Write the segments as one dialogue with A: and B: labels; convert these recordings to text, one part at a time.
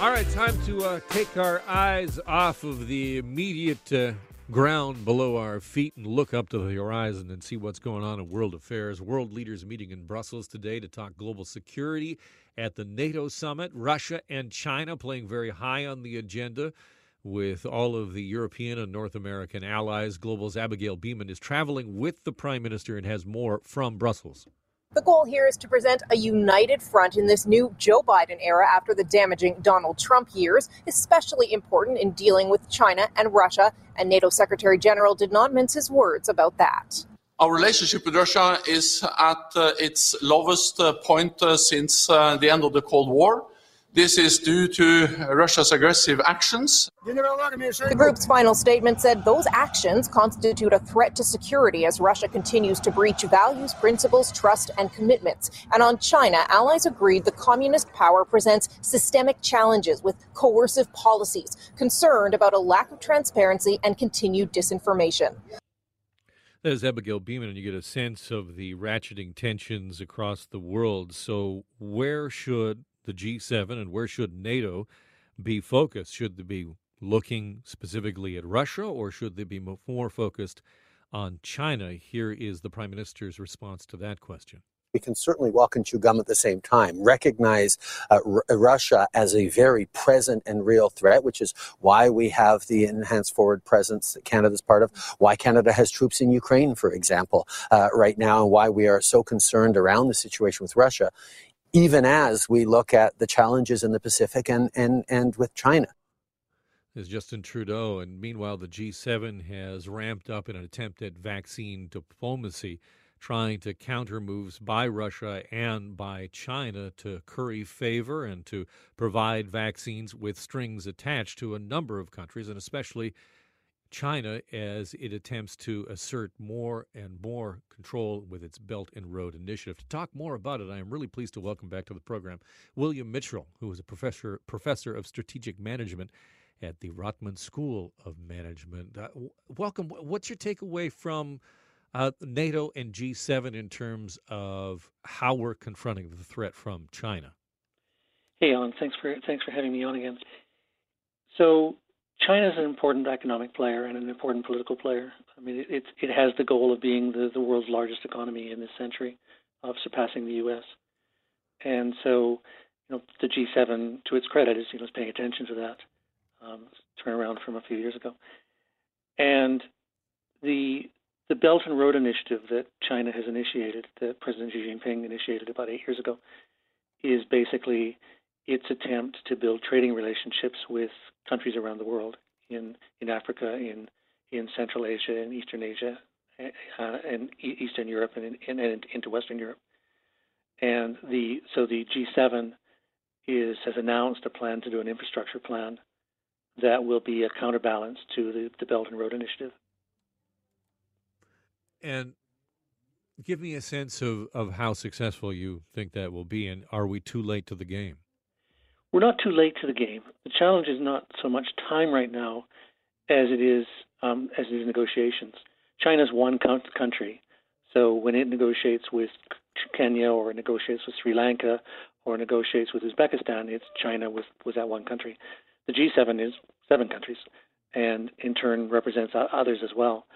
A: All right, time to uh, take our eyes off of the immediate uh, ground below our feet and look up to the horizon and see what's going on in world affairs. World leaders meeting in Brussels today to talk global security at the NATO summit. Russia and China playing very high on the agenda with all of the European and North American allies. Global's Abigail Bimman is traveling with the Prime Minister and has more from Brussels.
B: The goal here is to present a united front in this new Joe Biden era after the damaging Donald Trump years, especially important in dealing with China and Russia. And NATO Secretary General did not mince his words about that.
C: Our relationship with Russia is at uh, its lowest uh, point uh, since uh, the end of the Cold War. This is due to Russia's aggressive actions.
B: The group's final statement said those actions constitute a threat to security as Russia continues to breach values, principles, trust, and commitments. And on China, allies agreed the communist power presents systemic challenges with coercive policies, concerned about a lack of transparency and continued disinformation.
A: There's Abigail Bimman, and you get a sense of the ratcheting tensions across the world. So, where should the G7 and where should NATO be focused? Should they be looking specifically at Russia or should they be more focused on China? Here is the Prime Minister's response to that question
D: we can certainly walk and chew gum at the same time, recognize uh, R- Russia as a very present and real threat, which is why we have the enhanced forward presence that Canada's part of, why Canada has troops in Ukraine, for example, uh, right now, and why we are so concerned around the situation with Russia even as we look at the challenges in the Pacific and, and, and with China.
A: Is Justin Trudeau. And meanwhile, the G7 has ramped up in an attempt at vaccine diplomacy, trying to counter moves by Russia and by China to curry favor and to provide vaccines with strings attached to a number of countries, and especially China as it attempts to assert more and more control with its Belt and Road Initiative. To talk more about it, I am really pleased to welcome back to the program William Mitchell, who is a professor professor of strategic management at the Rotman School of Management. Uh, welcome. What's your takeaway from uh, NATO and G7 in terms of how we're confronting the threat from China?
E: Hey, Alan. Thanks for thanks for having me on again. So China is an important economic player and an important political player. I mean, it, it has the goal of being the, the world's largest economy in this century, of surpassing the U.S. And so, you know, the G7, to its credit, is you know is paying attention to that um, turnaround from a few years ago. And the the Belt and Road Initiative that China has initiated, that President Xi Jinping initiated about eight years ago, is basically its attempt to build trading relationships with countries around the world in in Africa, in in Central Asia, in Eastern Asia, uh, and Eastern Europe, and, in, and into Western Europe. And the so the G7 is has announced a plan to do an infrastructure plan that will be a counterbalance to the, the Belt and Road Initiative.
A: And give me a sense of, of how successful you think that will be, and are we too late to the game?
E: We're not too late to the game. The challenge is not so much time right now as it is um, as it is negotiations. China's one country, so when it negotiates with Kenya or negotiates with Sri Lanka or negotiates with Uzbekistan, it's China with, with that one country. The G7 is seven countries, and in turn represents others as well.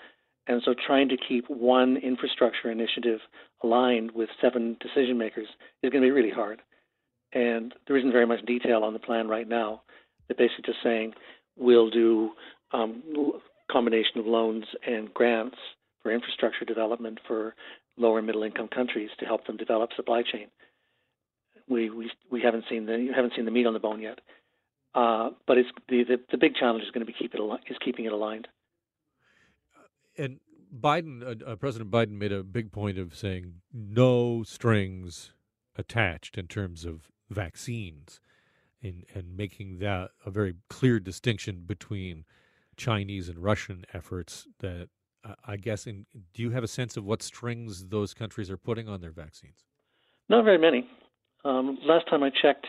E: And so, trying to keep one infrastructure initiative aligned with seven decision makers is going to be really hard and there isn't very much detail on the plan right now. They're basically just saying we'll do um, combination of loans and grants for infrastructure development for lower and middle income countries to help them develop supply chain. We we we haven't seen the haven't seen the meat on the bone yet, uh, but it's the, the, the big challenge is going to be keep it is keeping it aligned.
A: And Biden, uh, uh, President Biden, made a big point of saying no strings attached in terms of vaccines and, and making that a very clear distinction between Chinese and Russian efforts that uh, I guess in, do you have a sense of what strings those countries are putting on their vaccines?
E: Not very many. Um, last time I checked,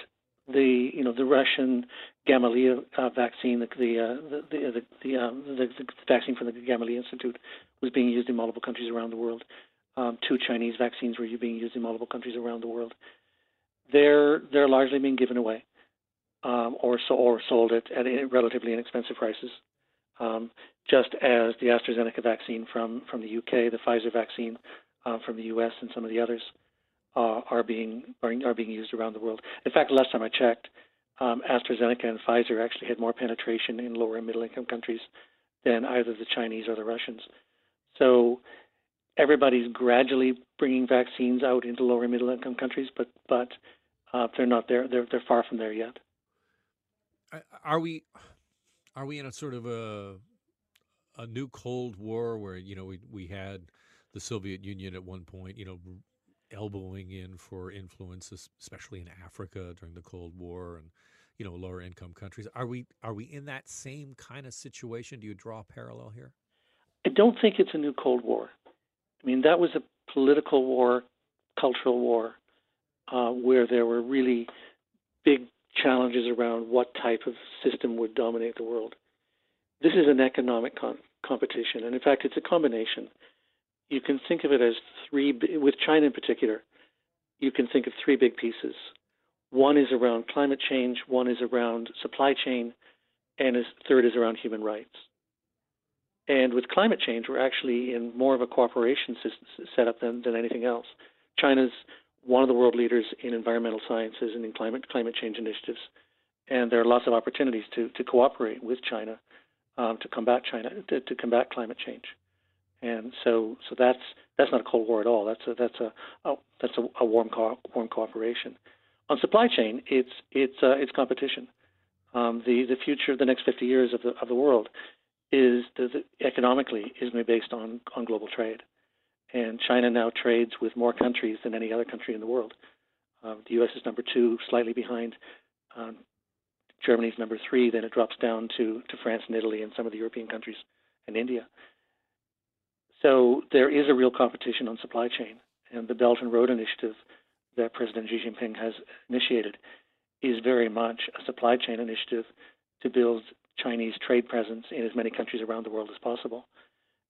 E: the you know the Russian Gamaleya uh, vaccine, the the, uh, the the the, um, the, the vaccine from the Gamaleya Institute was being used in multiple countries around the world. Um, two Chinese vaccines were being used in multiple countries around the world they're they're largely being given away. um, or so, or sold it at relatively inexpensive prices. Um, just as the AstraZeneca vaccine from from the UK, the Pfizer vaccine uh, from the US, and some of the others uh, are being are, are, being used around the world. In fact, last time I checked, um, AstraZeneca and Pfizer actually had more penetration in lower and middle income countries than either the Chinese or the Russians. So everybody's gradually bringing vaccines out into lower and middle income countries, but but uh, they're not there. They're they're far from there yet.
A: Are we are we in a sort of a a new Cold War where you know we we had the Soviet Union at one point, you know, elbowing in for influence, especially in Africa during the Cold War and you know lower income countries. Are we are we in that same kind of situation? Do you draw a parallel here?
E: I don't think it's a new Cold War. I mean, that was a political war, cultural war, uh, where there were really big challenges around what type of system would dominate the world. This is an economic con- competition, and in fact, it's a combination. You can think of it as three, with China in particular, you can think of three big pieces. One is around climate change, one is around supply chain, and a third is around human rights. And with climate change, we're actually in more of a cooperation setup than, than anything else. China's one of the world leaders in environmental sciences and in climate climate change initiatives, and there are lots of opportunities to to cooperate with China um, to combat China to, to combat climate change. And so so that's that's not a cold war at all. That's a that's a that's a, a warm co- warm cooperation. On supply chain, it's it's uh, it's competition. Um, the the future, of the next 50 years of the of the world is the, economically is going to be based on on global trade, and China now trades with more countries than any other country in the world. Um, the U.S. is number two, slightly behind. Um, Germany's number three. Then it drops down to to France and Italy and some of the European countries and India. So there is a real competition on supply chain, and the Belt and Road Initiative that President Xi Jinping has initiated is very much a supply chain initiative to build Chinese trade presence in as many countries around the world as possible.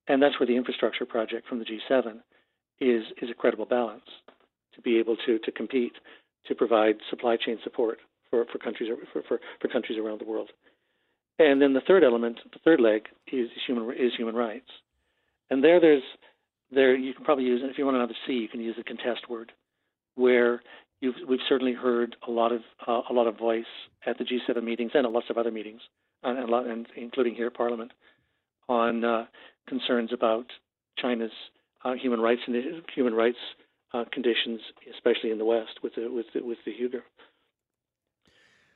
E: And that's where the infrastructure project from the G7 is, is a credible balance to be able to, to compete, to provide supply chain support for, for, countries, for, for, for countries around the world. And then the third element, the third leg, is human, is human rights. And there, there's there you can probably use and if you want another C, you can use the contest word, where we've certainly heard a lot of uh, a lot of voice at the G7 meetings and at lots of other meetings and, a lot, and including here at Parliament, on uh, concerns about China's uh, human rights and human rights uh, conditions, especially in the West with the with the, with the Uyghur.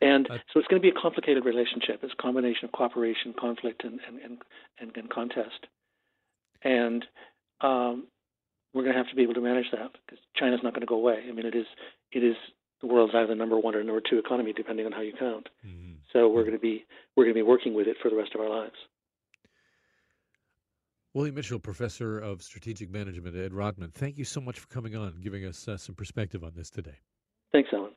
E: And so it's going to be a complicated relationship. It's a combination of cooperation, conflict, and and and, and contest. And um, we're going to have to be able to manage that because China's not going to go away. I mean, it is it is the world's either number one or number two economy, depending on how you count. Mm-hmm. So we're going to be we're going to be working with it for the rest of our lives.
A: William Mitchell, professor of strategic management at Rotman, thank you so much for coming on and giving us uh, some perspective on this today.
E: Thanks, Alan.